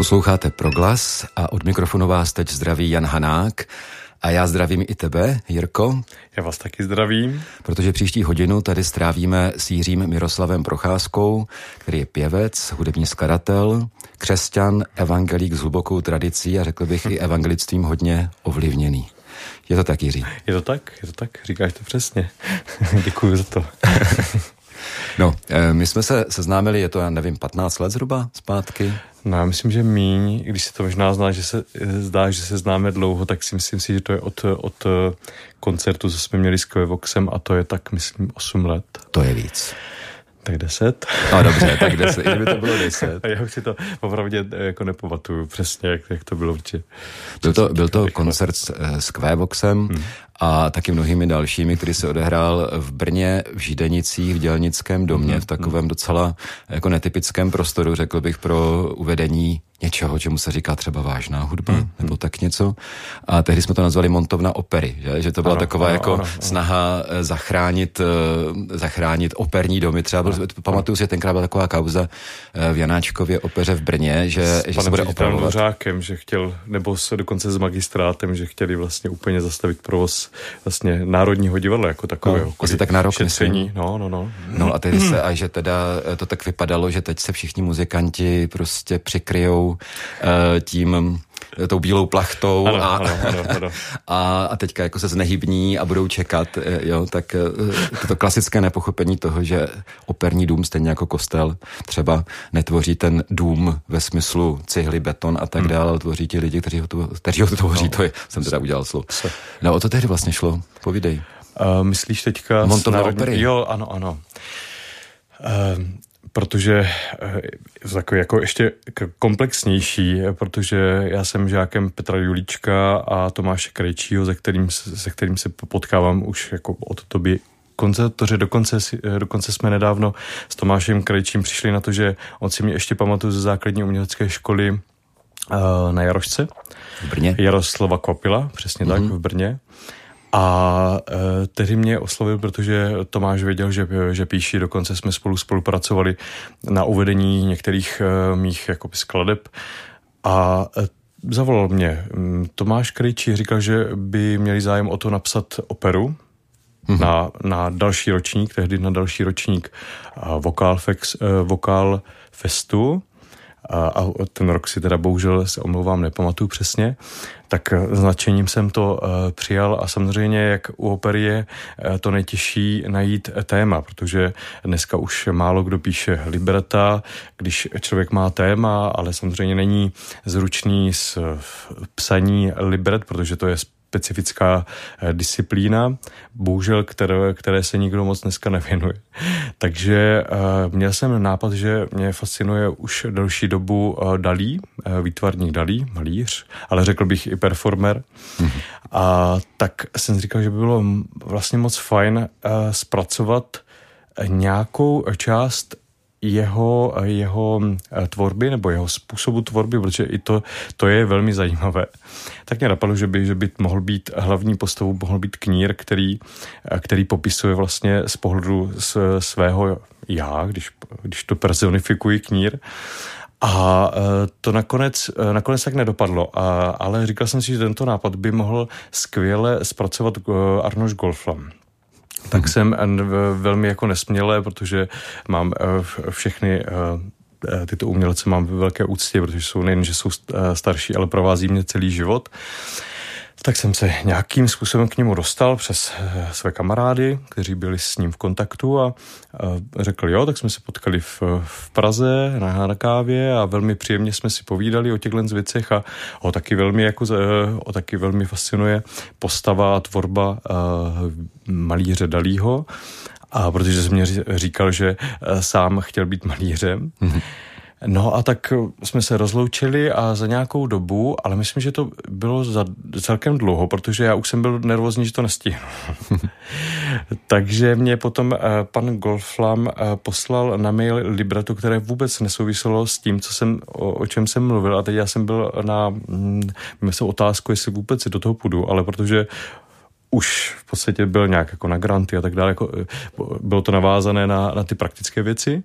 Posloucháte Proglas a od mikrofonu vás teď zdraví Jan Hanák. A já zdravím i tebe, Jirko. Já vás taky zdravím. Protože příští hodinu tady strávíme s Jiřím Miroslavem Procházkou, který je pěvec, hudební skladatel, křesťan, evangelík s hlubokou tradicí a řekl bych i evangelictvím hodně ovlivněný. Je to tak, Jiří? Je to tak, je to tak, říkáš to přesně. Děkuji za to. no, eh, my jsme se seznámili, je to, já nevím, 15 let zhruba zpátky? No, já myslím, že míň, když se to možná zná, že se zdá, že se známe dlouho, tak si myslím si, že to je od, od eh, koncertu, co jsme měli s Kvevoxem a to je tak, myslím, 8 let. To je víc. Tak deset. No dobře, tak deset, kdyby to bylo deset. já už si to opravdu eh, jako nepamatuju přesně, jak, jak to bylo určitě. Byl to, byl to koncert s, eh, s Kvévoxem hmm. A taky mnohými dalšími, který se odehrál v Brně, v Žídenicích, v Dělnickém domě, hmm. v takovém docela jako netypickém prostoru, řekl bych, pro uvedení něčeho, čemu se říká třeba vážná hudba, hmm. nebo tak něco. A tehdy jsme to nazvali montovna opery, že, že to byla ano, taková ano, jako ano, ano. snaha eh, zachránit, eh, zachránit operní domy. Třeba byl, pamatuju si, že tenkrát byla taková kauza eh, v Janáčkově opeře v Brně, že, s že se bude opravovat. Nořákem, že chtěl, nebo se dokonce s magistrátem, že chtěli vlastně úplně zastavit provoz vlastně Národního divadla jako takového. No, asi tak na rok, šetření, no, no, no. No a tehdy se, a že teda to tak vypadalo, že teď se všichni muzikanti prostě přikryjou Eh, tím eh, tou bílou plachtou ano, a, ano, ano, ano. A, a teďka jako se znehybní a budou čekat, eh, jo, tak to klasické nepochopení toho, že operní dům, stejně jako kostel, třeba netvoří ten dům ve smyslu cihly, beton a tak hmm. dále, ale tvoří ti lidi, kteří ho, to, kteří ho to tvoří, no. to je, jsem teda udělal slovo. No o to tehdy vlastně šlo, povídej. Uh, myslíš teďka... Montovna opery. Jo, ano, ano. Uh, protože takový jako ještě komplexnější, protože já jsem žákem Petra Julíčka a Tomáše Krejčího, se kterým, se kterým se potkávám už jako od doby koncertoře, dokonce, dokonce jsme nedávno s Tomášem Krejčím přišli na to, že on si mě ještě pamatuje ze základní umělecké školy uh, na Jarošce. V Brně. Jaroslava Kvapila, přesně mm-hmm. tak, v Brně. A e, tehdy mě oslovil, protože Tomáš věděl, že, že píší, dokonce jsme spolu spolupracovali na uvedení některých e, mých jakoby skladeb a e, zavolal mě. Tomáš Krejčí říkal, že by měli zájem o to napsat operu, mm-hmm. na, na další ročník, tehdy na další ročník Vokál, Fex, Vokál Festu a, ten rok si teda bohužel se omlouvám, nepamatuju přesně, tak značením jsem to uh, přijal a samozřejmě, jak u opery je uh, to nejtěžší najít téma, protože dneska už málo kdo píše libreta, když člověk má téma, ale samozřejmě není zručný s psaní libret, protože to je specifická eh, disciplína, bohužel, které, které se nikdo moc dneska nevěnuje. Takže uh, měl jsem nápad, že mě fascinuje už delší dobu uh, Dalí, výtvarník Dalí, malíř, ale řekl bych i performer. Mm-hmm. A tak jsem říkal, že by bylo vlastně moc fajn zpracovat nějakou část jeho, jeho eh, tvorby nebo jeho způsobu tvorby, protože i to, to je velmi zajímavé. Tak mě napadlo, že by, že by mohl být hlavní postavou, mohl být knír, který, eh, který popisuje vlastně z pohledu svého já, když, když to personifikuji knír. A eh, to nakonec, nakonec tak nedopadlo, a, ale říkal jsem si, že tento nápad by mohl skvěle zpracovat Arnoš Golflam tak jsem velmi jako nesmělé, protože mám eh, všechny eh, eh, tyto umělce mám ve velké úctě, protože jsou nejen, že jsou starší, ale provází mě celý život. Tak jsem se nějakým způsobem k němu dostal přes eh, své kamarády, kteří byli s ním v kontaktu a, řekl jo, tak jsme se potkali v, v Praze na, na kávě a velmi příjemně jsme si povídali o těchto věcech a o taky velmi, jako, o taky velmi fascinuje postava a tvorba uh, malíře Dalího. A protože jsem mě říkal, že sám chtěl být malířem, mm-hmm No a tak jsme se rozloučili a za nějakou dobu, ale myslím, že to bylo za celkem dlouho, protože já už jsem byl nervózní, že to nestihnu. Takže mě potom eh, pan Golflam eh, poslal na mail libreto, které vůbec nesouviselo s tím, co jsem, o, o čem jsem mluvil. A teď já jsem byl na mm, se otázku, jestli vůbec do toho půjdu, ale protože už v podstatě byl nějak jako na granty a tak dále, jako, bylo to navázané na, na ty praktické věci,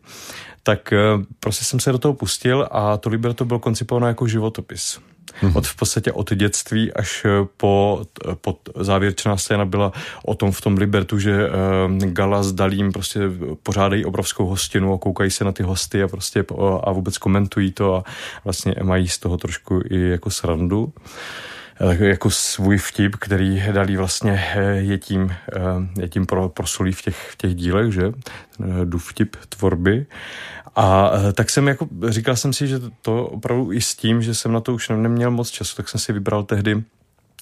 tak prostě jsem se do toho pustil a to libretto bylo koncipováno jako životopis. Mm-hmm. Od v podstatě od dětství až po, po závěrečná scéna byla o tom v tom Libertu, že uh, Gala s Dalím prostě pořádají obrovskou hostinu a koukají se na ty hosty a prostě a vůbec komentují to a vlastně mají z toho trošku i jako srandu jako svůj vtip, který Dalí vlastně je tím, je tím pro, prosulí v těch, v těch dílech, že? Ten vtip tvorby. A eh, tak jsem jako, říkal jsem si, že to opravdu i s tím, že jsem na to už neměl moc času, tak jsem si vybral tehdy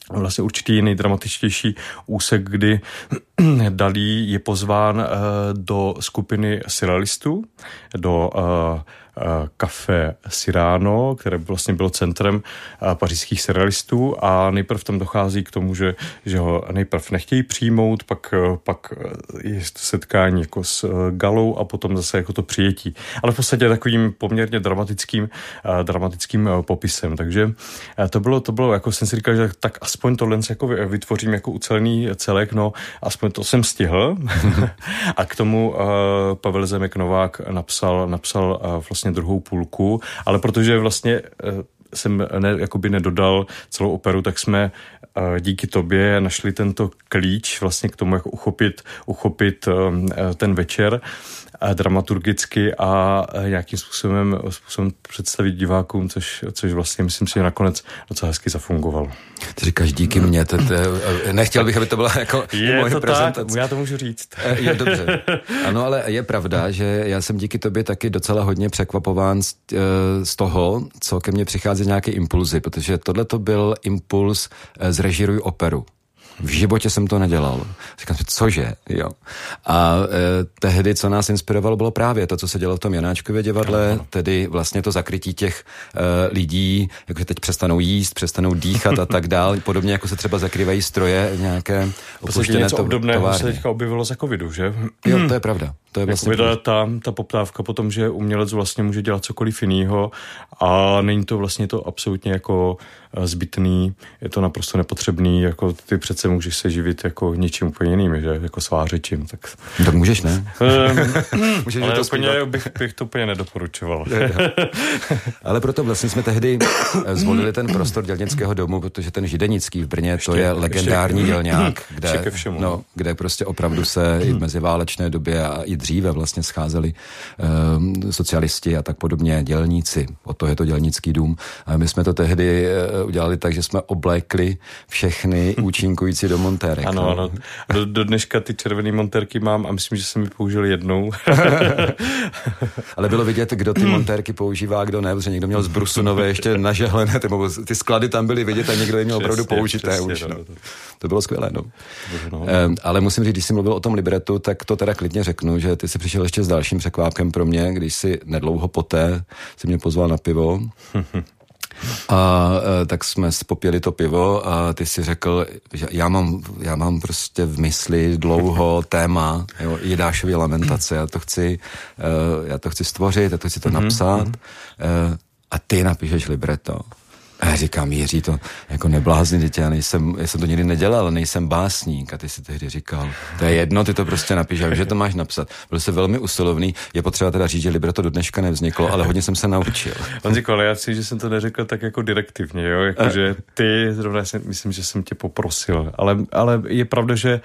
vlastně určitý nejdramatičtější úsek, kdy Dalí je pozván do skupiny surrealistů, do kafe Sirano, které vlastně bylo centrem pařížských surrealistů a nejprv tam dochází k tomu, že, že ho nejprv nechtějí přijmout, pak, pak je to setkání jako s Galou a potom zase jako to přijetí. Ale v podstatě takovým poměrně dramatickým, dramatickým popisem. Takže to bylo, to bylo, jako jsem si říkal, že tak aspoň tohle jako vytvořím jako ucelený celek, no aspoň to jsem stihl. a k tomu Pavel Zemek Novák napsal, napsal vlastně vlastně druhou půlku, ale protože vlastně eh, jsem ne, jakoby nedodal celou operu, tak jsme uh, díky tobě našli tento klíč vlastně k tomu, jak uchopit, uchopit um, ten večer dramaturgicky a nějakým způsobem, způsobem představit divákům, což, což vlastně myslím si, že nakonec docela hezky zafungovalo. Ty říkáš díky mně, to, to, nechtěl bych, aby to byla jako je moje to prezentace. Tak, já to můžu říct. Eh, je dobře. Ano, ale je pravda, že já jsem díky tobě taky docela hodně překvapován z, eh, z toho, co ke mně přichází nějaké impulzy, protože tohle to byl impuls eh, zrežiruj operu. V životě jsem to nedělal. Říkám si, cože, jo. A e, tehdy, co nás inspirovalo, bylo právě to, co se dělo v tom Janáčkově divadle, tedy vlastně to zakrytí těch e, lidí, jakože teď přestanou jíst, přestanou dýchat a tak dál, podobně jako se třeba zakrývají stroje nějaké opuštěné něco to, obdobného se teďka objevilo za covidu, že? Jo, to je pravda. To je vlastně jako ta, ta poptávka potom, že umělec vlastně může dělat cokoliv jiného a není to vlastně to absolutně jako Eh, zbytný, je to naprosto nepotřebný, jako ty přece můžeš se živit jako něčím úplně jiným, že jako svářečím. Tak, tak můžeš, ne? Ehm, můžeš ale to úplně bych, bych to úplně nedoporučoval. ale proto vlastně jsme tehdy eh, zvolili ten prostor dělnického domu, protože ten Židenický v Brně, ještě, to je legendární ještě, dělňák, kde, no, kde prostě opravdu se i v meziválečné době a i dříve vlastně scházeli um, socialisti a tak podobně, dělníci. O to je to dělnický dům. A my jsme to tehdy udělali tak, že jsme oblékli všechny účinkující do montérek. Ano, no. ano. Do, do dneška ty červené montérky mám a myslím, že jsem mi použil jednou. Ale bylo vidět, kdo ty montérky používá kdo ne, protože někdo měl z Brusunové ještě nažehlené, ty, ty sklady tam byly vidět a někdo je měl opravdu použité už. No. no. To bylo skvělé, no. no. Um, ale musím říct, když jsi mluvil o tom libretu, tak to teda klidně řeknu, že ty jsi přišel ještě s dalším překvápkem pro mě, když si nedlouho poté si mě pozval na pivo. A e, tak jsme popili to pivo a ty si řekl, že já mám, já mám prostě v mysli dlouho téma jo, Jidášovy lamentace, já to chci, e, já to chci stvořit, já to chci to mm-hmm. napsat e, a ty napíšeš libreto. A já říkám, Jiří, to jako neblázni, dítě, já nejsem, já jsem to nikdy nedělal, nejsem básník. A ty si tehdy říkal, to je jedno, ty to prostě napíš, že to máš napsat. Byl se velmi usilovný, je potřeba teda říct, že libreto do dneška nevzniklo, ale hodně jsem se naučil. On říkal, ale já si, že jsem to neřekl tak jako direktivně, jo, jako, že ty, zrovna jsem, myslím, že jsem tě poprosil, ale, ale je pravda, že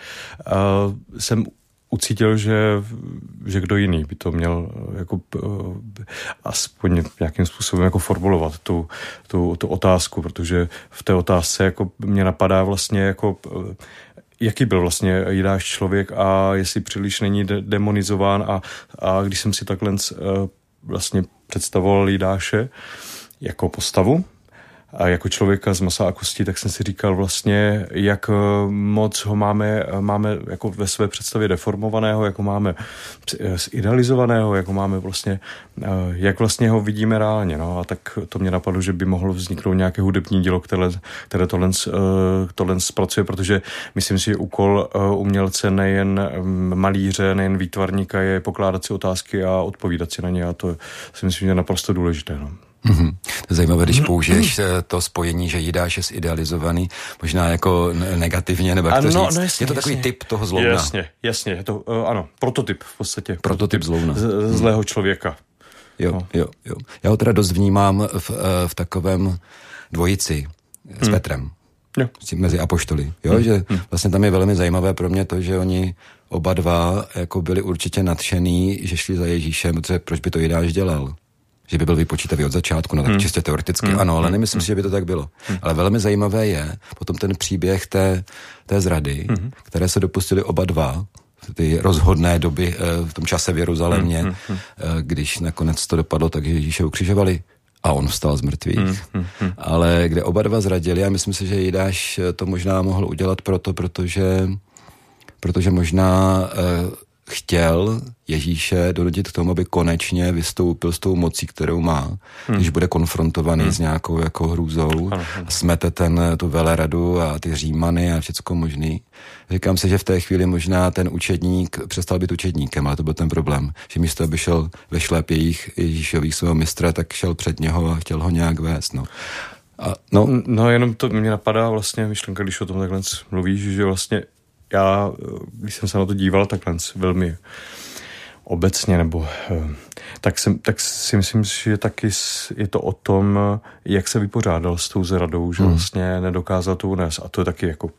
uh, jsem ucítil, že, že kdo jiný by to měl eh, jako eh, aspoň nějakým způsobem jako formulovat tu, tu, tu otázku, protože v té otázce jako mě napadá vlastně jako eh, jaký byl vlastně Jidáš člověk a jestli příliš není de- demonizován a, a když jsem si takhle vlastně představoval Jidáše jako postavu, a jako člověka z masa a kostí, tak jsem si říkal vlastně, jak eh, moc ho máme, eh, máme jako ve své představě deformovaného, jako máme zidealizovaného, jako máme vlastně, eh, jak vlastně ho vidíme reálně. No a tak to mě napadlo, že by mohlo vzniknout nějaké hudební dílo, které, které tohle, tohle zpracuje, protože myslím si, že úkol umělce nejen mm, malíře, nejen výtvarníka je pokládat si otázky a odpovídat si na ně a to si myslím, že je naprosto důležité. No. Mm-hmm. To je zajímavé, když použiješ eh, to spojení, že Jidáš je zidealizovaný, možná jako negativně, nebo jak to no, říct. No jasně, je to takový jasně. typ toho zlouna. Jasně, jasně, je to, uh, ano, prototyp v podstatě. Prototyp, prototyp zlouna. Z, zlého člověka. Jo, no. jo, jo. Já ho teda dost vnímám v, v takovém dvojici s hmm. Petrem. Jo. Mezi apoštoly. Jo, hmm. že vlastně tam je velmi zajímavé pro mě to, že oni oba dva jako byli určitě nadšený, že šli za Ježíšem, protože proč by to Jidáš dělal? Že by byl vypočítavý od začátku, no tak hmm. čistě teoreticky hmm. ano, ale hmm. nemyslím hmm. si, že by to tak bylo. Hmm. Ale velmi zajímavé je potom ten příběh té, té zrady, hmm. které se dopustili oba dva, ty rozhodné doby eh, v tom čase v Jeruzalémě, hmm, hmm, hmm. když nakonec to dopadlo tak, že Ježíše ukřižovali a on vstal z mrtvých. Hmm, hmm, hmm. Ale kde oba dva zradili a myslím si, že Jidáš to možná mohl udělat proto, protože, protože možná uh, chtěl Ježíše donutit k tomu, aby konečně vystoupil s tou mocí, kterou má, hmm. když bude konfrontovaný hmm. s nějakou jako hrůzou ano, ano. a smete ten, tu veleradu a ty římany a všecko možný. Říkám si, že v té chvíli možná ten učedník přestal být učedníkem, ale to byl ten problém, že místo, aby šel ve šlépějích Ježíšových svého mistra, tak šel před něho a chtěl ho nějak vést. No. A, no. no jenom to mě napadá vlastně myšlenka, když o tom takhle mluvíš, že vlastně já, když jsem se na to díval takhle velmi obecně, nebo eh, tak, jsem, tak si myslím, že taky je to o tom, jak se vypořádal s tou zradou, že hmm. vlastně nedokázal to unést. A to je taky jako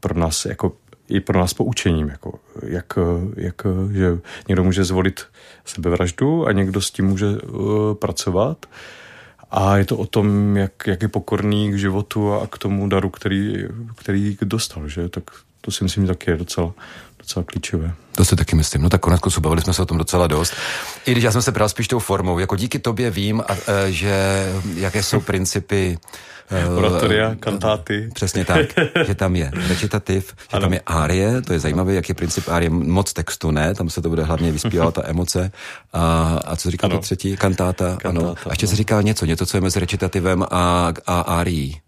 pro nás jako i pro nás poučením, jako jak, jak, že někdo může zvolit sebevraždu a někdo s tím může uh, pracovat. A je to o tom, jak, jak je pokorný k životu a k tomu daru, který, který dostal, že? Tak to si myslím, že taky je docela, docela klíčové. To si taky myslím. No tak konec konců bavili jsme se o tom docela dost. I když já jsem se bral spíš tou formou. Jako díky tobě vím, a, a, e, že jaké jsou principy e, Oratoria, kantáty. Přesně tak, že tam je recitativ, že ano. tam je árie, to je zajímavé, jak je princip árie, moc textu ne, tam se to bude hlavně vyspívat ta emoce. A, a co říkal to třetí? Kantáta, kantáta ano. A ještě no. se říkal něco, něco, co je mezi recitativem a, a árií.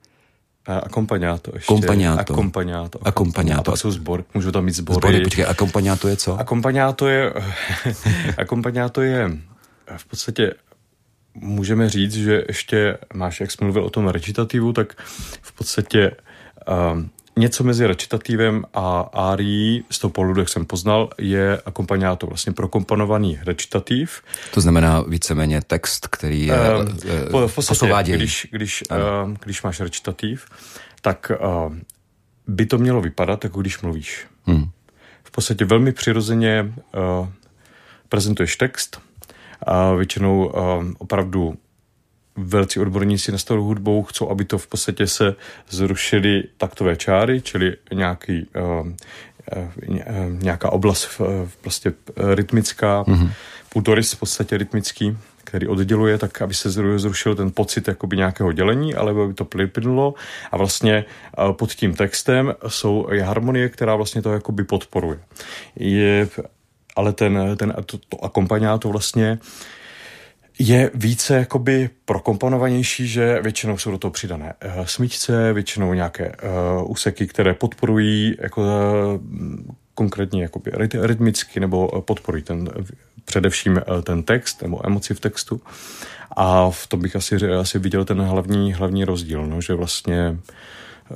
Akompaniáto ještě. Kompaniáto. Akompaniáto. Akompaniáto. A jsou zbor, můžu tam mít zbory. Zbory, počkej, akompaniáto je co? Akompaniáto je, akompaniáto je v podstatě můžeme říct, že ještě máš, jak jsme mluvil o tom recitativu, tak v podstatě um, něco mezi recitativem a árií, z toho pohledu, jak jsem poznal, je akompaniáto, vlastně prokomponovaný recitativ. To znamená víceméně text, který je uh, v podstatě, když, když, uh, když máš recitativ, tak uh, by to mělo vypadat, jako když mluvíš. Hmm. V podstatě velmi přirozeně uh, prezentuješ text a většinou uh, opravdu velcí odborníci na starou hudbou chcou, aby to v podstatě se zrušily taktové čáry, čili nějaký, uh, uh, nějaká oblast uh, prostě rytmická, mm-hmm. půdorys v podstatě rytmický, který odděluje, tak aby se zrušil ten pocit jakoby nějakého dělení, ale aby to plynilo a vlastně pod tím textem jsou je harmonie, která vlastně to jakoby podporuje. Je, ale ten, ten to, to akompaňáto vlastně uh, je více jakoby prokomponovanější, že většinou jsou do toho přidané uh, smyčce, většinou nějaké uh, úseky, které podporují jako, uh, konkrétně jakoby rytmicky nebo podporují ten, především ten text nebo emoci v textu. A v tom bych asi, asi viděl ten hlavní, hlavní rozdíl, no, že vlastně uh,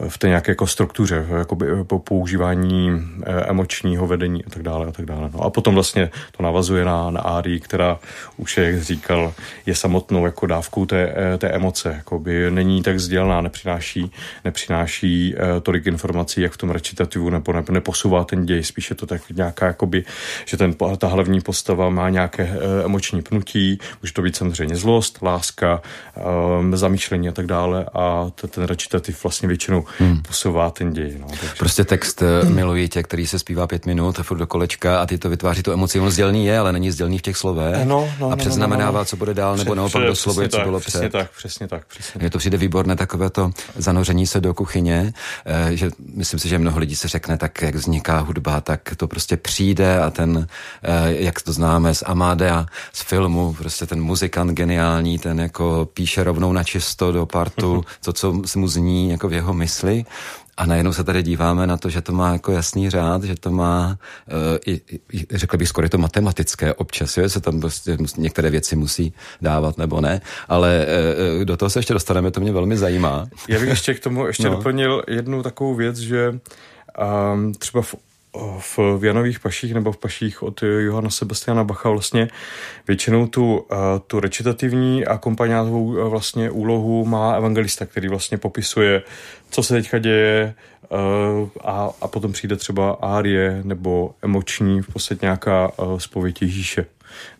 v té nějaké jako struktuře, jakoby po používání eh, emočního vedení a tak dále a tak dále. No a potom vlastně to navazuje na, na Árii, která už, jak říkal, je samotnou jako dávkou té, eh, té emoce. Jakoby není tak sdělná, nepřináší, nepřináší tolik informací, jak v tom recitativu, nebo ne, neposouvá ten děj. Spíše to tak nějaká, jakoby, že ten, ta hlavní postava má nějaké emoční pnutí, může to být samozřejmě zlost, láska, zamýšlení a tak dále a ten recitativ vlastně většinou většinou hmm. posouvá ten děj. No, takže... Prostě text hmm. Miluji tě, který se zpívá pět minut, furt do kolečka a ty to vytváří tu emoci. On sdělný je, ale není sdělný v těch slovech. No, no, a předznamenává, no, no, no. co bude dál, nebo naopak doslovuje, co bylo přesně před. Tak, přesně tak, přesně Mně to přijde výborné takové to zanoření se do kuchyně, eh, že myslím si, že mnoho lidí se řekne, tak jak vzniká hudba, tak to prostě přijde a ten, eh, jak to známe z Amadea, z filmu, prostě ten muzikant geniální, ten jako píše rovnou na čisto do partu, to, co mu zní jako v jeho mysli A najednou se tady díváme na to, že to má jako jasný řád, že to má, uh, i, i, řekl bych skoro je to matematické občas, jo? se tam prostě některé věci musí dávat nebo ne, ale uh, do toho se ještě dostaneme, to mě velmi zajímá. Já bych ještě k tomu ještě no. doplnil jednu takovou věc, že um, třeba v v Vianových paších nebo v paších od Johana Sebastiana Bacha vlastně většinou tu, tu recitativní a kompaňátovou vlastně úlohu má evangelista, který vlastně popisuje, co se teďka děje a, a potom přijde třeba árie nebo emoční, v podstatě nějaká spověď Ježíše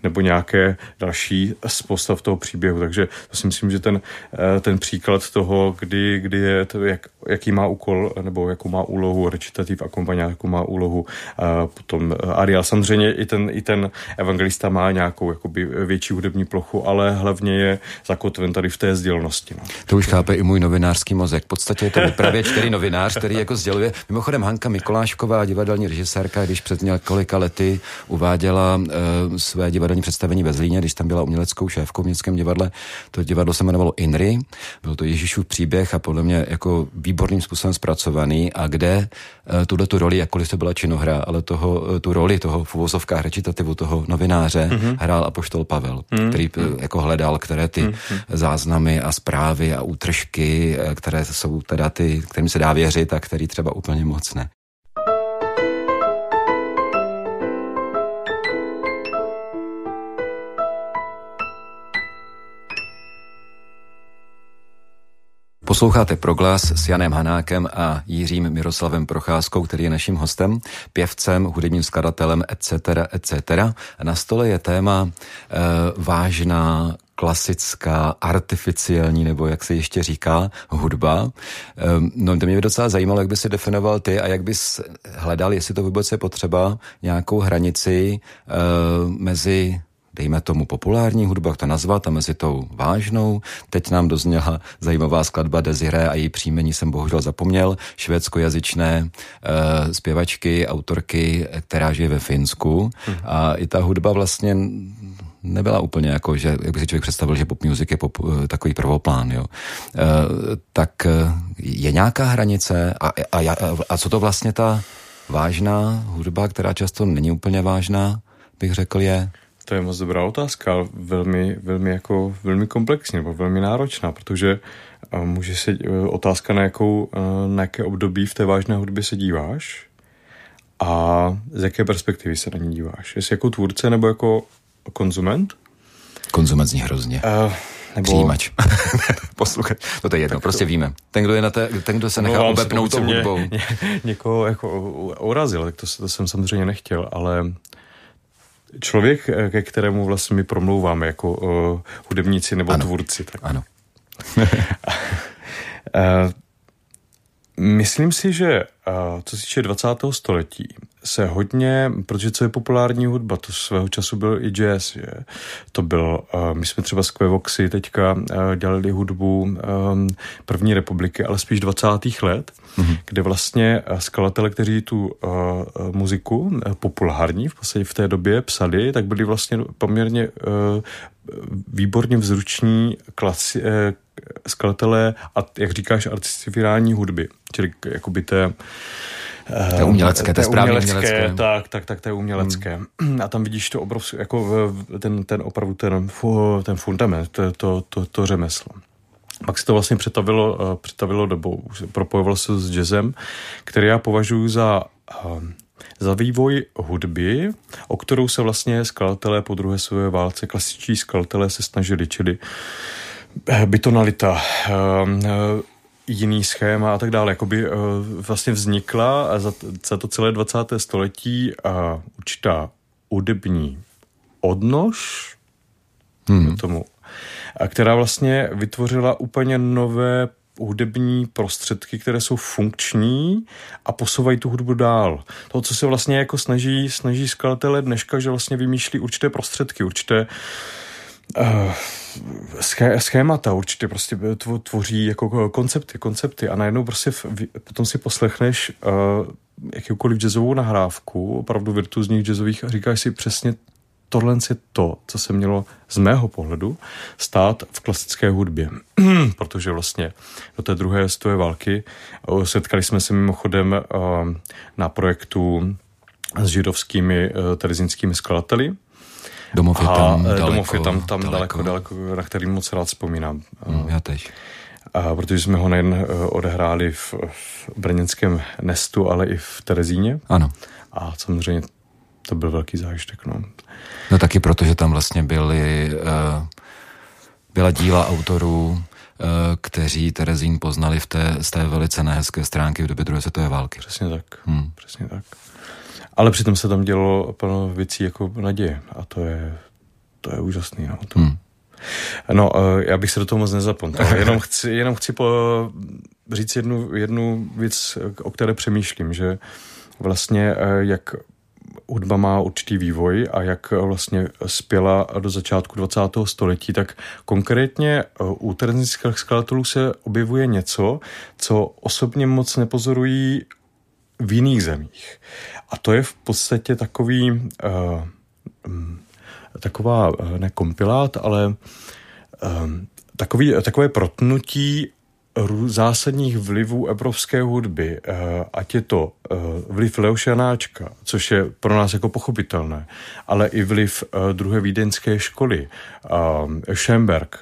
nebo nějaké další z postav toho příběhu. Takže to si myslím, že ten, eh, ten příklad toho, kdy, kdy je to, jak, jaký má úkol nebo jakou má úlohu recitativ a jakou má úlohu a potom Ariel. Samozřejmě i ten, i ten evangelista má nějakou jakoby větší hudební plochu, ale hlavně je zakotven tady v té sdělnosti. No. To už chápe i můj novinářský mozek. V podstatě je to vypravěč, který novinář, který jako sděluje. Mimochodem Hanka Mikolášková, divadelní režisérka, když před několika lety uváděla uh, své divadelní představení ve Zlíně, když tam byla uměleckou šéfkou v Městském divadle. To divadlo se jmenovalo Inry, byl to Ježíšův příběh a podle mě jako výborným způsobem zpracovaný a kde uh, tuhle tu roli, jakkoliv to byla činohra, ale toho, uh, tu roli toho v uvozovkách recitativu toho novináře mm-hmm. hrál apoštol Pavel, mm-hmm. který uh, jako hledal, které ty mm-hmm. záznamy a zprávy a útržky, které jsou teda ty, kterým se dá věřit a který třeba úplně moc ne. Posloucháte Proglas s Janem Hanákem a Jiřím Miroslavem Procházkou, který je naším hostem, pěvcem, hudebním skladatelem, etc., etc. Na stole je téma e, vážná, klasická, artificiální, nebo jak se ještě říká, hudba. Ehm, no to mě by docela zajímalo, jak by si definoval ty a jak bys hledal, jestli to vůbec je potřeba, nějakou hranici uh, mezi dejme tomu populární hudba, jak to nazvat, a mezi tou vážnou. Teď nám dozněla zajímavá skladba Desiree a její příjmení jsem bohužel zapomněl, švédskojazyčné uh, zpěvačky, autorky, která žije ve Finsku. Hmm. A i ta hudba vlastně nebyla úplně jako, že jak by si člověk představil, že pop music je pop, eh, takový prvoplán, jo. E, tak je nějaká hranice a, a, a, a co to vlastně ta vážná hudba, která často není úplně vážná, bych řekl, je? To je moc dobrá otázka, ale velmi, velmi, jako, velmi komplexní nebo velmi náročná, protože uh, může se uh, otázka, na, jakou, uh, na jaké období v té vážné hudbě se díváš a z jaké perspektivy se na ní díváš. Jestli jako tvůrce nebo jako konzument? Konzument zní hrozně. Uh, nebo... Přijímač. Posluchač. No to je jedno, tak prostě to... víme. Ten, kdo, je na té, ten, kdo se nechá no, obepnout tou hudbou. Ně, ně, někoho jako urazil, tak to, to jsem samozřejmě nechtěl, ale člověk, eh, ke kterému vlastně my promlouváme jako uh, hudebníci nebo ano. tvůrci. Tak. Ano. uh, myslím si, že uh, co se týče 20. století, se hodně, protože co je populární hudba, to svého času byl i jazz, je. to byl, uh, my jsme třeba z Quevoxy teďka uh, dělali hudbu um, první republiky, ale spíš 20. let, mm-hmm. kde vlastně skladatele, kteří tu uh, muziku populární v podstatě v té době psali, tak byli vlastně poměrně uh, výborně vzruční klasi, uh, skladatelé a, jak říkáš, artificiální hudby, čili jakoby té to je umělecké, to je správně umělecké, umělecké. Tak, tak, tak, to je umělecké. Hmm. A tam vidíš to obrovské, jako ten, ten opravdu ten, ten fundament, to, to, to, to řemeslo. Pak se to vlastně přetavilo, eh, přetavilo dobou, propojovalo se s jazzem, který já považuji za eh, za vývoj hudby, o kterou se vlastně skladatelé po druhé světové válce, klasičtí skladatelé se snažili, čili eh, bytonalita, jiný schéma a tak dále. Jakoby vlastně vznikla za, za to celé 20. století určitá hudební odnož hmm. tomu, a která vlastně vytvořila úplně nové hudební prostředky, které jsou funkční a posouvají tu hudbu dál. To, co se vlastně jako snaží, snaží skladatelé dneška, že vlastně vymýšlí určité prostředky, určité uh, schémata určitě prostě tvoří jako koncepty, koncepty a najednou prostě v, potom si poslechneš uh, jakýkoliv jazzovou nahrávku, opravdu virtuózních jazzových a říkáš si přesně tohle je to, co se mělo z mého pohledu stát v klasické hudbě. Protože vlastně do té druhé světové války setkali jsme se mimochodem na projektu s židovskými terezinskými skladateli, Domov je tam a daleko, domov je tam, tam daleko, daleko, daleko, na který moc rád vzpomínám. Mm, já tež. A protože jsme ho nejen odehráli v, v brněnském Nestu, ale i v Terezíně. Ano. A samozřejmě to byl velký zážitek. No. no taky proto, že tam vlastně byly, uh, byla díla autorů, uh, kteří Terezín poznali v té, z té velice nehezké stránky v době druhé světové války. Přesně tak. Hmm. Přesně tak. Ale přitom se tam dělo plno věcí jako naděje a to je, to je úžasný. No, to. Hmm. no uh, já bych se do toho moc nezapomněl. Jenom chci, jenom chci po, říct jednu, jednu věc, o které přemýšlím, že vlastně jak hudba má určitý vývoj a jak vlastně spěla do začátku 20. století, tak konkrétně eh, u terezinských skladatelů se objevuje něco, co osobně moc nepozorují v jiných zemích. A to je v podstatě takový, uh, taková, eh, ne kompilát, ale takový, takové protnutí zásadních vlivů evropské hudby, eh, ať je to eh, vliv Leošanáčka, což je pro nás jako pochopitelné, ale i vliv eh, druhé vídeňské školy, Schemberg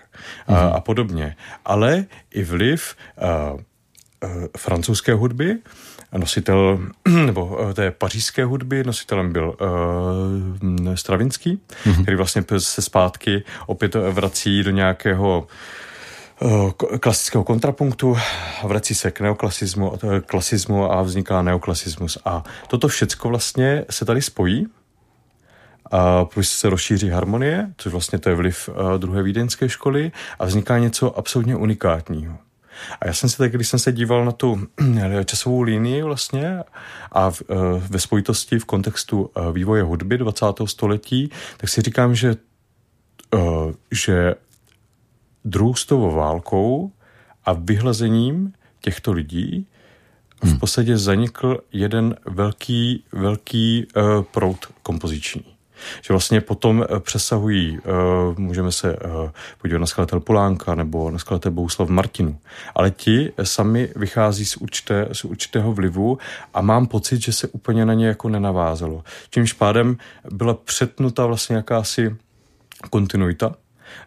mm-hmm. a podobně, ale i vliv francouzské hudby, nositel, nebo té pařížské hudby, nositelem byl uh, Stravinský, mm-hmm. který vlastně se zpátky opět vrací do nějakého klasického kontrapunktu, vrací se k neoklasismu, klasismu a vzniká neoklasismus. A toto všecko vlastně se tady spojí, a plus se rozšíří harmonie, což vlastně to je vliv eh, druhé vídeňské školy a vzniká něco absolutně unikátního. A já jsem se tak, když jsem se díval na tu eh, časovou linii vlastně a v, ve spojitosti v kontextu vývoje hudby 20. století, tak si říkám, že, že druhou válkou a vyhlazením těchto lidí v hmm. podstatě zanikl jeden velký, velký uh, prout kompoziční. Že vlastně potom uh, přesahují, uh, můžeme se uh, podívat na skladatel Polánka nebo na skladatel Bouslav Martinu, ale ti sami vychází z, určité, z určitého vlivu a mám pocit, že se úplně na ně jako nenavázalo. Čímž pádem byla přetnuta vlastně jakási kontinuita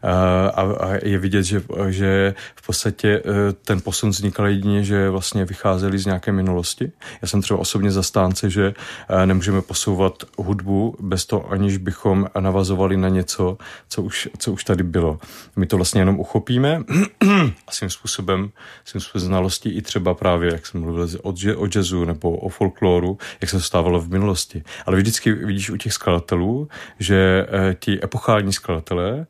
a, a je vidět, že, že v podstatě e, ten posun vznikal jedině, že vlastně vycházeli z nějaké minulosti. Já jsem třeba osobně zastánce, že e, nemůžeme posouvat hudbu bez toho, aniž bychom navazovali na něco, co už, co už tady bylo. My to vlastně jenom uchopíme a svým způsobem, svým způsobem znalostí i třeba právě, jak jsem mluvil o, o jazzu nebo o folkloru, jak se to stávalo v minulosti. Ale vždycky vidíš u těch skladatelů, že e, ti epochální skladatelé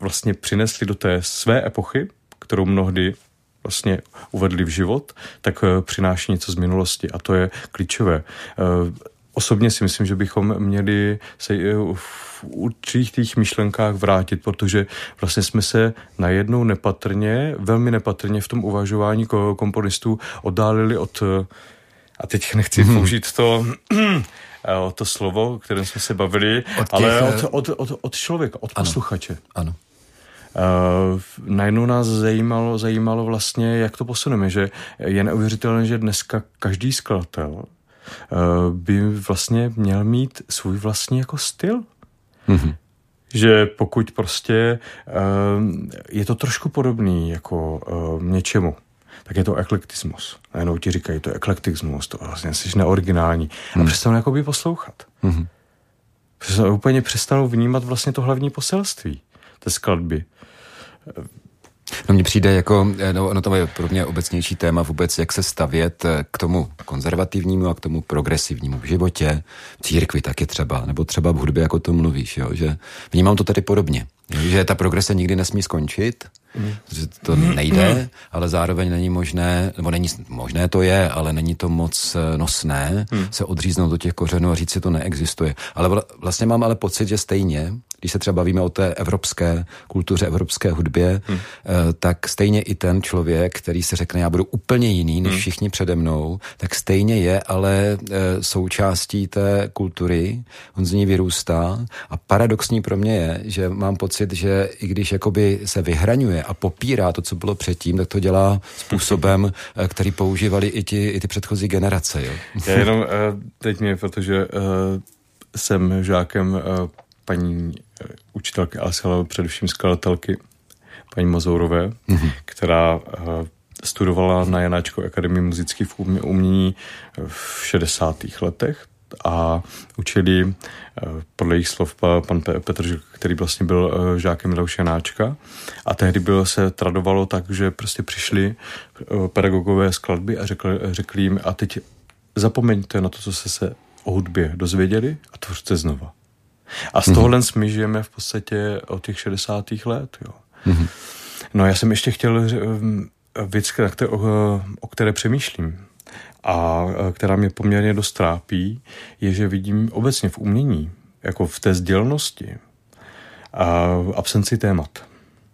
vlastně přinesli do té své epochy, kterou mnohdy vlastně uvedli v život, tak eh, přináší něco z minulosti a to je klíčové. Ehm, osobně si myslím, že bychom měli se eh, v určitých myšlenkách vrátit, protože vlastně jsme se najednou nepatrně, velmi nepatrně v tom uvažování komponistů oddálili od eh, a teď nechci hmm. použít to Eh, to slovo, o kterém jsme se bavili, od těch, ale od, od, od, od člověka, od ano, posluchače. Ano. Uh, najednou nás zajímalo, zajímalo vlastně, jak to posuneme, že je neuvěřitelné, že dneska každý skladatel uh, by vlastně měl mít svůj vlastní jako styl. Mm-hmm. Že pokud prostě uh, je to trošku podobný jako uh, něčemu, tak je to eklektismus. Najednou ti říkají, to je eklektismus, to vlastně jsi neoriginální. Hmm. A přestanou jakoby poslouchat. Hmm. Přestanou, úplně přestanou vnímat vlastně to hlavní poselství té skladby. No mně přijde jako, no, no to je pro mě obecnější téma vůbec, jak se stavět k tomu konzervativnímu a k tomu progresivnímu v životě, v církvi taky třeba, nebo třeba v hudbě, jako to mluvíš, jo, že vnímám to tady podobně, že ta progrese nikdy nesmí skončit, Mm. Že to nejde, mm. ale zároveň není možné, nebo není možné to je, ale není to moc eh, nosné mm. se odříznout do těch kořenů a říct si, to neexistuje. Ale vlastně mám ale pocit, že stejně, když se třeba bavíme o té evropské kultuře, evropské hudbě, hmm. tak stejně i ten člověk, který se řekne, já budu úplně jiný než hmm. všichni přede mnou, tak stejně je ale součástí té kultury, on z ní vyrůstá a paradoxní pro mě je, že mám pocit, že i když jakoby se vyhraňuje a popírá to, co bylo předtím, tak to dělá způsobem, který používali i ti, i ty předchozí generace. Jo? Já jenom teď mě, protože jsem žákem paní učitelky, ale především skladatelky paní Mazourové, mm-hmm. která uh, studovala na Janáčko akademii muzických umění v 60. letech a učili uh, podle jejich slov pan Petr, který vlastně byl žákem Leoše Janáčka a tehdy bylo se tradovalo tak, že prostě přišli pedagogové skladby a řekli, řekli jim a teď zapomeňte na to, co jste se o hudbě dozvěděli a tvořte znova. A z mm-hmm. tohohle my žijeme v podstatě od těch 60. let. Jo. Mm-hmm. No já jsem ještě chtěl eh, věc, o, o které přemýšlím a eh, která mě poměrně dost trápí, je, že vidím obecně v umění, jako v té sdělnosti, a absenci témat.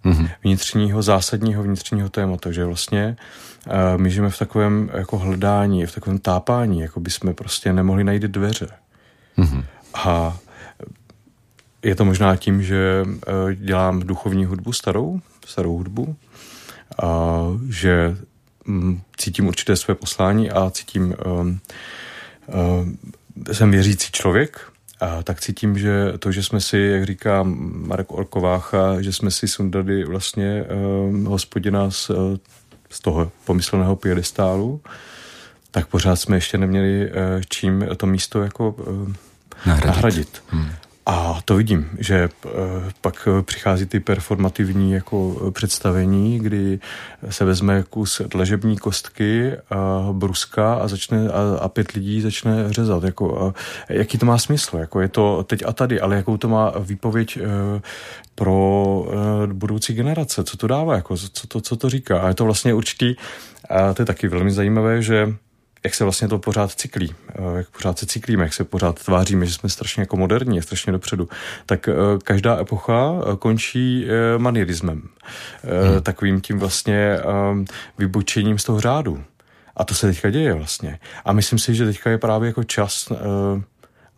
Mm-hmm. Vnitřního, zásadního vnitřního tématu. Takže vlastně uh, my žijeme v takovém jako hledání, v takovém tápání, jako by jsme prostě nemohli najít dveře. Mm-hmm. A je to možná tím, že eh, dělám duchovní hudbu starou, starou hudbu, a že mm, cítím určité své poslání a cítím, um, um, jsem věřící člověk, a tak cítím, že to, že jsme si, jak říká Marek Orkovácha, že jsme si sundali vlastně um, hospodina z, z toho pomysleného piedestálu, tak pořád jsme ještě neměli uh, čím to místo jako uh, nahradit. nahradit. Hmm. A to vidím, že eh, pak přichází ty performativní jako představení, kdy se vezme kus dležební kostky a bruska a, začne, a, a pět lidí začne řezat. Jako, a jaký to má smysl? Jako je to teď a tady, ale jakou to má výpověď eh, pro eh, budoucí generace? Co to dává? Jako, co, to, co to říká? A je to vlastně určitý, a to je taky velmi zajímavé, že jak se vlastně to pořád cyklí, eh, jak pořád se cyklíme, jak se pořád tváříme, že jsme strašně jako moderní, strašně dopředu, tak eh, každá epocha eh, končí manierismem. Hmm. Takovým tím vlastně vybočením z toho řádu. A to se teďka děje vlastně. A myslím si, že teďka je právě jako čas,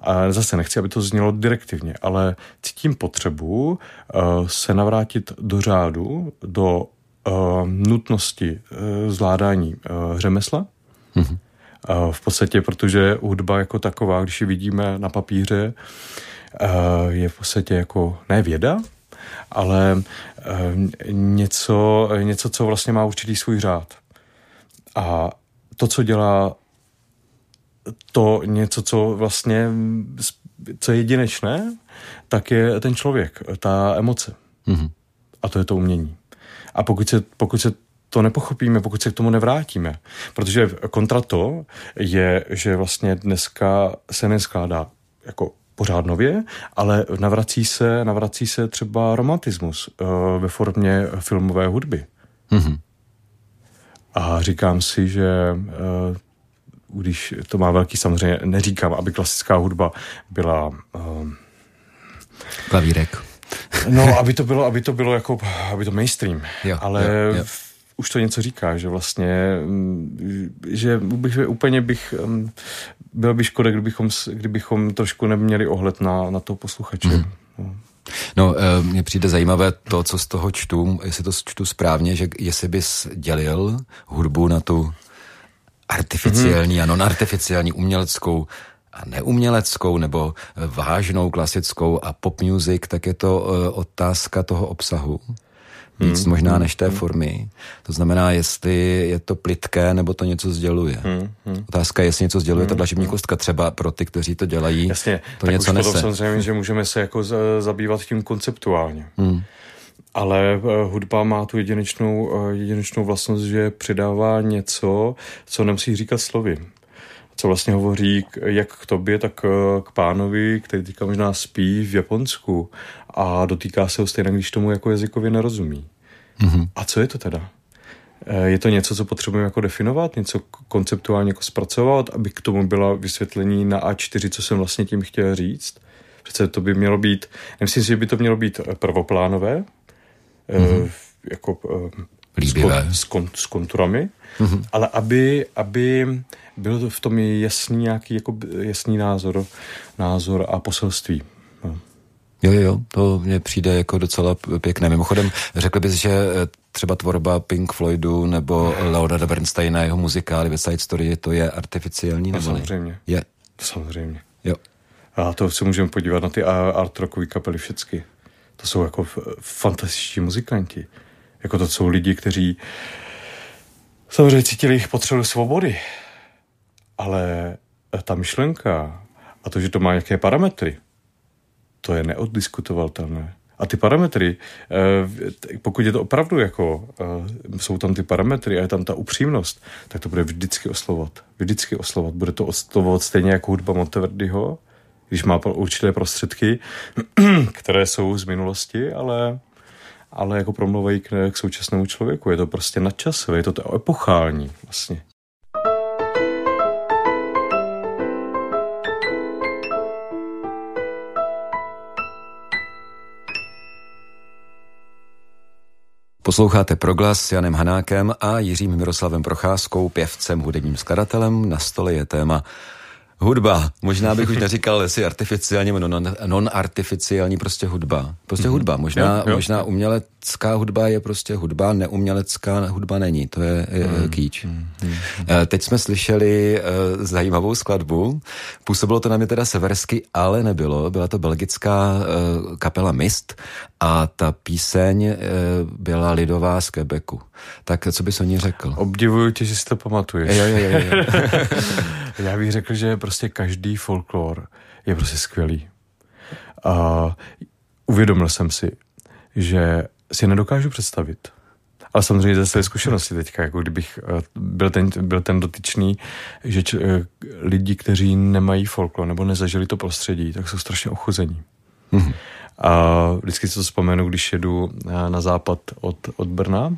a zase nechci, aby to znělo direktivně, ale cítím potřebu se navrátit do řádu, do nutnosti zvládání řemesla, hmm v podstatě, protože hudba jako taková, když ji vidíme na papíře, je v podstatě jako ne věda, ale něco, něco, co vlastně má určitý svůj řád. A to, co dělá to něco, co vlastně, co je jedinečné, tak je ten člověk, ta emoce. Mm-hmm. A to je to umění. A pokud se, pokud se to nepochopíme, pokud se k tomu nevrátíme. Protože kontra to je, že vlastně dneska se neskládá jako pořád nově, ale navrací se, navrací se třeba romantismus uh, ve formě filmové hudby. Mm-hmm. A říkám si, že uh, když to má velký, samozřejmě neříkám, aby klasická hudba byla... Uh, Klavírek. No, aby to bylo, aby to bylo jako, aby to mainstream. Jo, ale jo, jo už to něco říká, že vlastně, mm, že bych, úplně bych, mm, byl by škoda, kdybychom, kdybychom trošku neměli ohled na, na toho posluchače. Mm. No. No, eh, mně přijde zajímavé to, co z toho čtu, jestli to čtu správně, že jestli bys dělil hudbu na tu artificiální mm-hmm. a non-artificiální uměleckou a neuměleckou nebo vážnou klasickou a pop music, tak je to eh, otázka toho obsahu víc hmm. možná hmm, než té hmm. formy. To znamená, jestli je to plitké, nebo to něco sděluje. Hmm. Hmm. Otázka je, jestli něco sděluje hmm. ta dlažební hmm. kostka, třeba pro ty, kteří to dělají, Jasně, to tak něco už nese. samozřejmě, že můžeme se jako zabývat tím konceptuálně. Hmm. Ale uh, hudba má tu jedinečnou, uh, jedinečnou vlastnost, že přidává něco, co nemusí říkat slovy co vlastně hovoří jak k tobě, tak eh, k pánovi, který teďka možná spí v Japonsku a dotýká se ho stejně, když tomu jako jazykově nerozumí. Mm-hmm. A co je to teda? Eh, je to něco, co potřebujeme jako definovat, něco konceptuálně jako zpracovat, aby k tomu byla vysvětlení na A4, co jsem vlastně tím chtěl říct? Přece to by mělo být, myslím si, že by to mělo být prvoplánové, mm-hmm. jako Líbivé. S, kon, s konturami, mm-hmm. ale aby, aby byl v tom jasný nějaký jako jasný názor, názor a poselství. No. Jo, jo, jo, to mně přijde jako docela pěkné. Mimochodem, řekl bys, že eh, třeba tvorba Pink Floydu nebo Leonarda Bernsteina, jeho muzikály West Side Story, to je artificiální? No, samozřejmě. Je. Samozřejmě. Jo. A to se můžeme podívat na ty art rockové kapely všechny. To jsou jako fantastiční muzikanti. Jako to jsou lidi, kteří samozřejmě cítili jich potřebu svobody. Ale ta myšlenka a to, že to má nějaké parametry, to je neoddiskutovatelné. A ty parametry, eh, pokud je to opravdu jako, eh, jsou tam ty parametry a je tam ta upřímnost, tak to bude vždycky oslovovat. Vždycky oslovovat. Bude to oslovovat stejně jako hudba Monteverdiho, když má určité prostředky, které jsou z minulosti, ale, ale jako promluvají k, k současnému člověku. Je to prostě nadčasové, je to, to epochální vlastně. Posloucháte Proglas s Janem Hanákem a Jiřím Miroslavem Procházkou, pěvcem, hudebním skladatelem. Na stole je téma Hudba. Možná bych už neříkal, jestli artificiální nebo non-artificiální, prostě hudba. Prostě mm-hmm. hudba. Možná, jo, jo. možná umělecká hudba je prostě hudba, neumělecká hudba není. To je, je mm. kýč. Mm. Teď jsme slyšeli uh, zajímavou skladbu. Působilo to na mě teda seversky, ale nebylo. Byla to belgická uh, kapela Mist a ta píseň uh, byla lidová z Quebecu. Tak co bys o ní řekl? Obdivuju tě, že si to pamatuješ. Jo, jo, jo, jo. Já bych řekl, že prostě každý folklor je prostě skvělý. A uvědomil jsem si, že si nedokážu představit, ale samozřejmě ze své zkušenosti teďka, jako kdybych eh, byl ten, byl ten dotyčný, že č, eh, lidi, kteří nemají folklor nebo nezažili to prostředí, tak jsou strašně ochuzení. Mm-hmm. A vždycky si to vzpomenu, když jedu eh, na západ od, od Brna.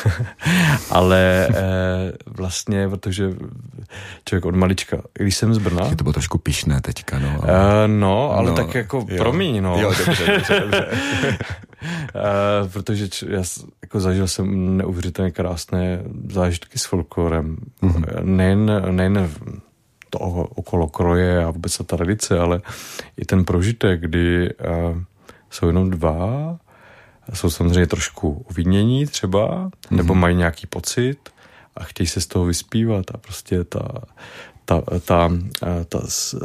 Ale e, vlastně, protože člověk od malička, když jsem z Brna... Je to bylo trošku pišné teďka, no. Ale... E, no, ale no, tak jako jo. promiň, no. Jo, dobře, dobře, dobře. e, protože č, já jako zažil jsem neuvěřitelně krásné zážitky s folklorem. Mm-hmm. Nejen, nejen to okolo kroje a vůbec ta tradice, ale i ten prožitek, kdy uh, jsou jenom dva, jsou samozřejmě trošku uvidnění třeba, mm-hmm. nebo mají nějaký pocit a chtějí se z toho vyspívat a prostě ta, ta, ta, ta,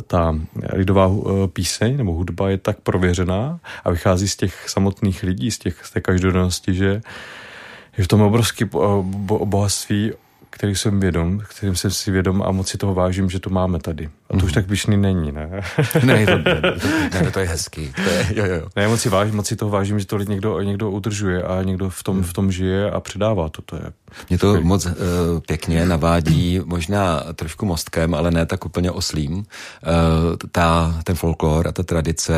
ta lidová eh, píseň nebo hudba je tak prověřená a vychází z těch samotných lidí, z, těch, z té každodennosti, že je v tom obrovské bohatství který jsem vědom, kterým jsem si vědom a moc si toho vážím, že to máme tady. A to mm. už mhm. tak vyšný není, ne? ne, to, ne, to je hezký. To je, jo, jo. Ne, moc si, vážím, moc si toho vážím, že to někdo, někdo udržuje a někdo v tom, mm. v tom žije a předává to. to je Mě to skvělý. moc uh, pěkně navádí, možná trošku mostkem, ale ne tak úplně oslým. Uh, ta, ten folklor a ta tradice,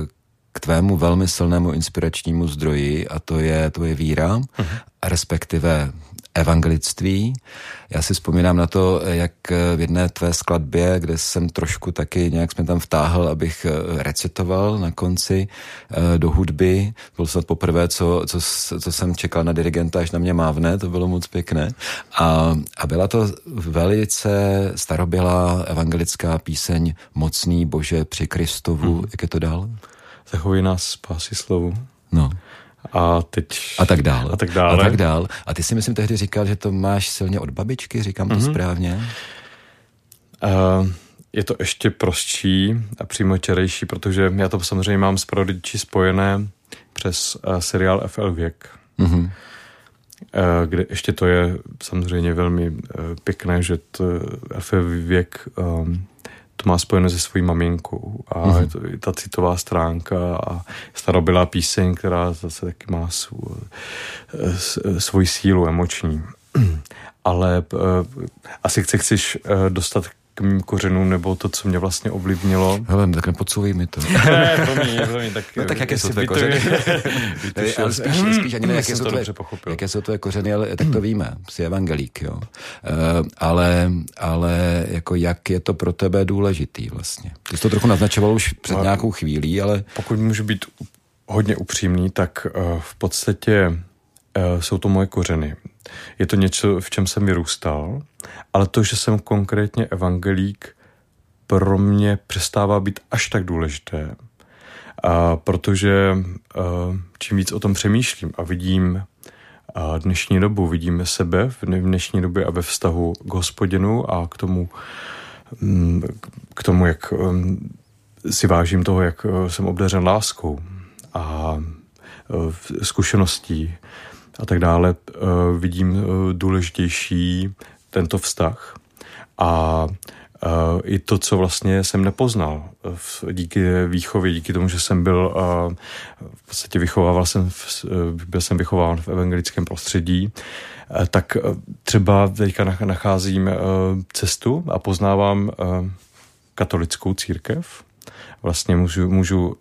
uh, k tvému velmi silnému inspiračnímu zdroji a to je tvoje víra, uh-huh. respektive evangelictví. Já si vzpomínám na to, jak v jedné tvé skladbě, kde jsem trošku taky nějak jsme tam vtáhl, abych eh, recitoval na konci eh, do hudby. Byl snad poprvé, co, co, co jsem čekal na dirigenta, až na mě mávne, to bylo moc pěkné. A, a byla to velice starobělá evangelická píseň Mocný Bože při Kristovu. Hmm. Jak je to dál? Zachovej nás spásy slovu. No a teď... A tak dál. A tak dále. A tak dál. A ty si myslím tehdy říkal, že to máš silně od babičky, říkám to mm-hmm. správně? Uh, je to ještě prostší a přímo čerejší, protože já to samozřejmě mám s prodiči spojené přes uh, seriál FL Věk. Mm-hmm. Kde ještě to je samozřejmě velmi uh, pěkné, že to FL Věk um, to má spojeno se svojí maminkou a mm-hmm. je to ta citová stránka a starobylá píseň, která zase taky má svou, svoji sílu emoční. Ale uh, asi chce, chceš uh, dostat k mým kořenům, nebo to, co mě vlastně ovlivnilo. Hele, tak nepodsuvej mi to. ne, promiň, promiň, tak... No, tak jaké jsou tvé kořeny? ale spíš, spíš ani ne, jaké jsou, tvé, jaké jsou tvé kořeny, ale tak to víme, jsi evangelík, jo. Uh, ale, ale jako jak je to pro tebe důležitý vlastně? Ty jsi to trochu naznačoval už před nějakou chvílí, ale... Pokud můžu být hodně upřímný, tak uh, v podstatě uh, jsou to moje kořeny. Je to něco, v čem jsem vyrůstal, ale to, že jsem konkrétně evangelík, pro mě přestává být až tak důležité, a protože čím víc o tom přemýšlím a vidím dnešní dobu, vidíme sebe v dnešní době a ve vztahu k hospodinu a k tomu, mm, k tomu, jak mm, si vážím toho, jak jsem obdařen láskou a zkušeností a tak dále, vidím důležitější tento vztah. A Uh, i to, co vlastně jsem nepoznal díky výchově, díky tomu, že jsem byl v podstatě vychovával jsem, byl jsem vychován v evangelickém prostředí, tak třeba teďka nacházím cestu a poznávám katolickou církev vlastně můžu, můžu uh,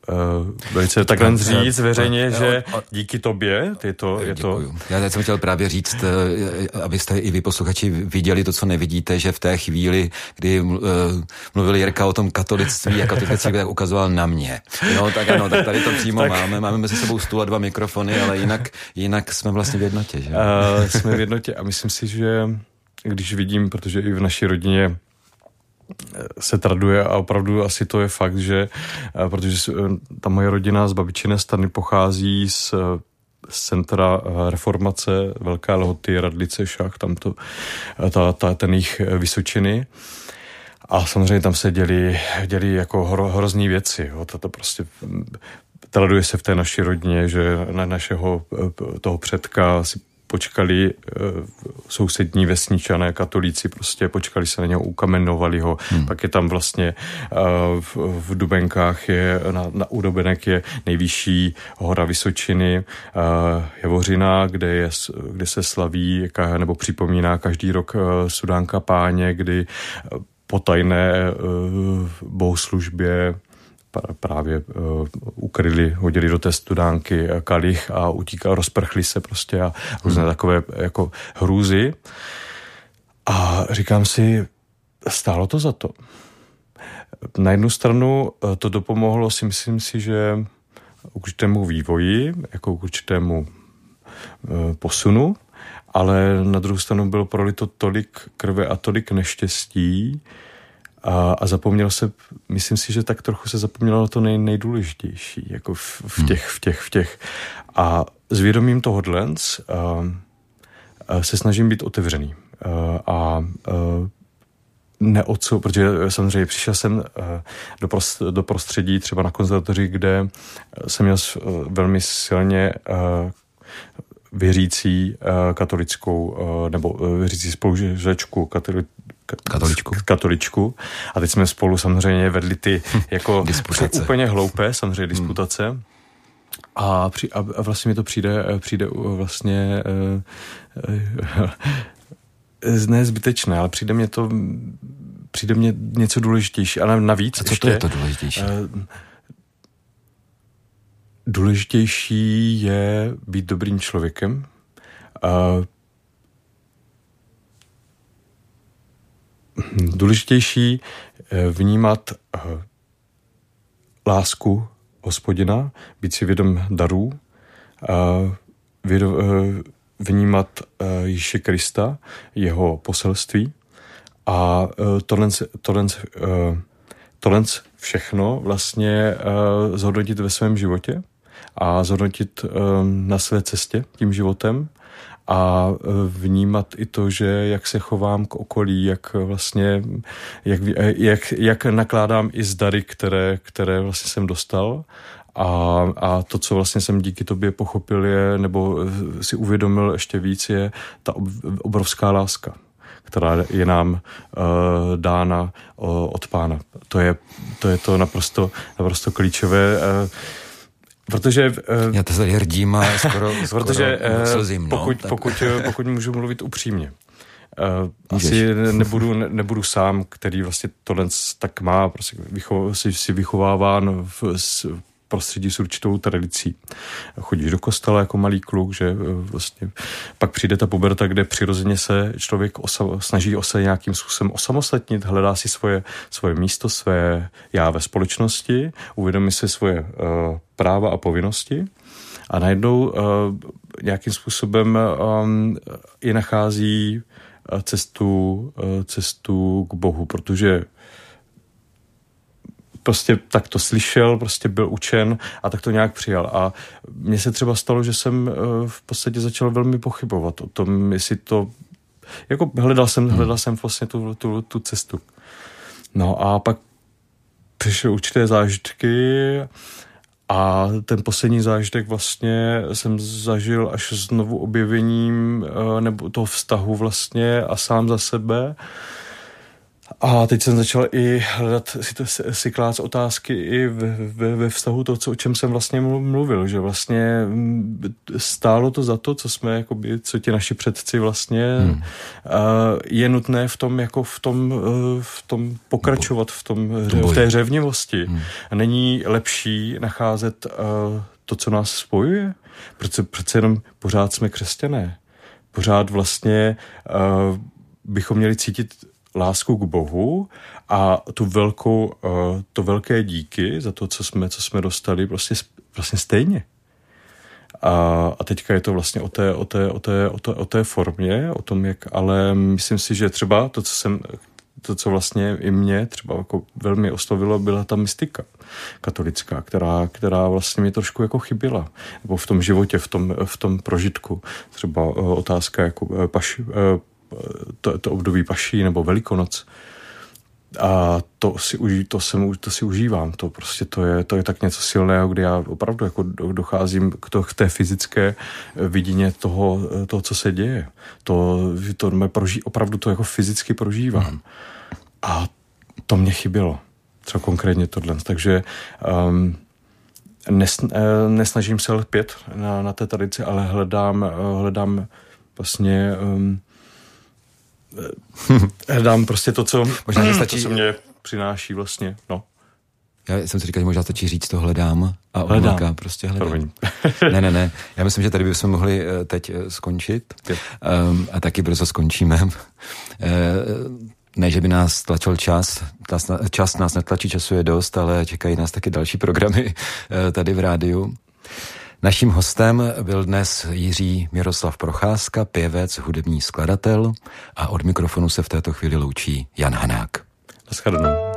velice takhle říct veřejně, že díky tobě je to... Je to... Já jsem chtěl právě říct, uh, abyste i vy posluchači viděli to, co nevidíte, že v té chvíli, kdy uh, mluvil Jirka o tom katolictví a katolické tak ukazoval na mě. No, tak ano, tak tady to přímo tak... máme. Máme mezi sebou stůl a dva mikrofony, ale jinak, jinak jsme vlastně v jednotě. Že? Uh, jsme v jednotě a myslím si, že když vidím, protože i v naší rodině se traduje a opravdu asi to je fakt, že eh, protože eh, ta moje rodina z babičiny strany pochází z z centra eh, reformace Velké Lhoty, Radlice, Šach, tam to, ta, ta, ten jich Vysočiny. A samozřejmě tam se děli, děli jako hro, hrozný věci. Jo. To, to prostě hm, traduje se v té naší rodině, že na našeho toho předka si počkali uh, sousední vesničané, katolíci, prostě počkali se na něho, ukamenovali ho. Hmm. Pak je tam vlastně uh, v, v Dubenkách je, na, na Udobenek je nejvyšší hora Vysočiny, uh, Jevořina, kde, je, kde se slaví nebo připomíná každý rok Sudánka páně, kdy po tajné bohoslužbě právě uh, ukryli, hodili do té studánky kalich a utíkal, rozprchli se prostě a různé hmm. takové jako hrůzy. A říkám si, stálo to za to. Na jednu stranu eh, to dopomohlo si myslím si, že k určitému vývoji, jako k určitému eh, posunu, ale na druhou stranu bylo prolito tolik krve a tolik neštěstí, a, a zapomněl se, myslím si, že tak trochu se zapomnělo na to nej, nejdůležitější, jako v, v hmm. těch, v těch, v těch. A s vědomím tohohle se snažím být otevřený. A, a neodsou, protože samozřejmě přišel jsem do, prost, do prostředí třeba na konzervatoři, kde jsem měl velmi silně věřící katolickou nebo věřící spolužečku katoličku. katoličku. A teď jsme spolu samozřejmě vedli ty jako úplně hloupé samozřejmě disputace. Hmm. A, při, a, a vlastně mi to přijde, přijde vlastně uh, uh, ne zbytečné, ale přijde mě to přijde mě něco důležitější, ale navíc a co ještě, to je to důležitější? Důležitější je být dobrým člověkem, důležitější eh, vnímat eh, lásku hospodina, být si vědom darů, eh, vnímat Ježíše Krista, jeho poselství a tohle, tohle, tohle všechno vlastně zhodnotit ve svém životě a zhodnotit na své cestě tím životem a e, vnímat i to, že jak se chovám k okolí, jak vlastně, jak, e, jak, jak nakládám i z dary, které, které vlastně jsem dostal a, a to, co vlastně jsem díky tobě pochopil je, nebo si uvědomil ještě víc, je ta obrovská láska která je nám uh, dána uh, od pána. To je, to je to naprosto, naprosto klíčové. Uh, Protože... Já to tady hrdím a skoro, skoro protože, slzím, no, pokud, pokud, pokud můžu mluvit upřímně, Uh, asi nebudu, ne, nebudu sám, který vlastně tohle tak má, prostě vycho, si, si vychováván v, s, prostředí s určitou tradicí. Chodíš do kostela jako malý kluk, že eh, vlastně pak přijde ta puberta, kde přirozeně se člověk osa, snaží se nějakým způsobem osamostatnit, hledá si svoje, svoje místo, své já ve společnosti, uvědomí si svoje uh, práva a povinnosti a najednou uh, nějakým způsobem um, je nachází cestu, cestu k Bohu, protože prostě tak to slyšel, prostě byl učen a tak to nějak přijal. A mně se třeba stalo, že jsem eh, v podstatě začal velmi pochybovat o tom, jestli to jako hledal jsem, hmm. hledal jsem vlastně tu, tu, tu cestu. No a pak přišly určité zážitky a ten poslední zážitek vlastně jsem zažil až znovu objevením eh, nebo toho vztahu vlastně a sám za sebe a teď jsem začal i hledat, si, to, si klát otázky i ve, ve, ve vztahu to, co, o čem jsem vlastně mluvil, že vlastně mm, stálo to za to, co jsme, jakoby, co ti naši předci vlastně, hmm. je nutné v tom, jako v tom, e, v tom pokračovat, v, tom, v té řevnivosti. Hmm. A není lepší nacházet e, to, co nás spojuje? Protože přece jenom pořád jsme křesťané. Pořád vlastně e, bychom měli cítit lásku k Bohu a tu velkou, uh, to velké díky za to, co jsme, co jsme dostali, prostě vlastně stejně. A, a teďka je to vlastně o té, o, té, o, té, o, té, o té formě, o tom, jak, ale myslím si, že třeba to, co jsem, to, co vlastně i mě třeba jako velmi oslovilo, byla ta mystika katolická, která, která vlastně mi trošku jako chyběla. Nebo v tom životě, v tom, v tom prožitku. Třeba eh, otázka jako eh, paš, to, to období paší nebo velikonoc. A to si, to, jsem, to si užívám. To prostě to je, to je tak něco silného, kdy já opravdu jako docházím k, to, k té fyzické vidině toho, toho, co se děje. To, to proží, opravdu to jako fyzicky prožívám. A to mě chybělo. Třeba konkrétně tohle. Takže um, nes, eh, nesnažím se lpět na, na té tradici, ale hledám, hledám vlastně um, hledám prostě to, co, možná stačí... to, co mě přináší vlastně, no. Já jsem si říkal, že možná stačí říct to hledám a hledám. prostě hledám. ne, ne, ne. Já myslím, že tady bychom mohli eh, teď eh, skončit um, a taky brzo skončíme. Ne, že by nás tlačil čas, čas nás netlačí, času je dost, ale čekají nás taky další programy tady v rádiu. Naším hostem byl dnes Jiří Miroslav Procházka, pěvec, hudební skladatel a od mikrofonu se v této chvíli loučí Jan Hanák. Naschledanou.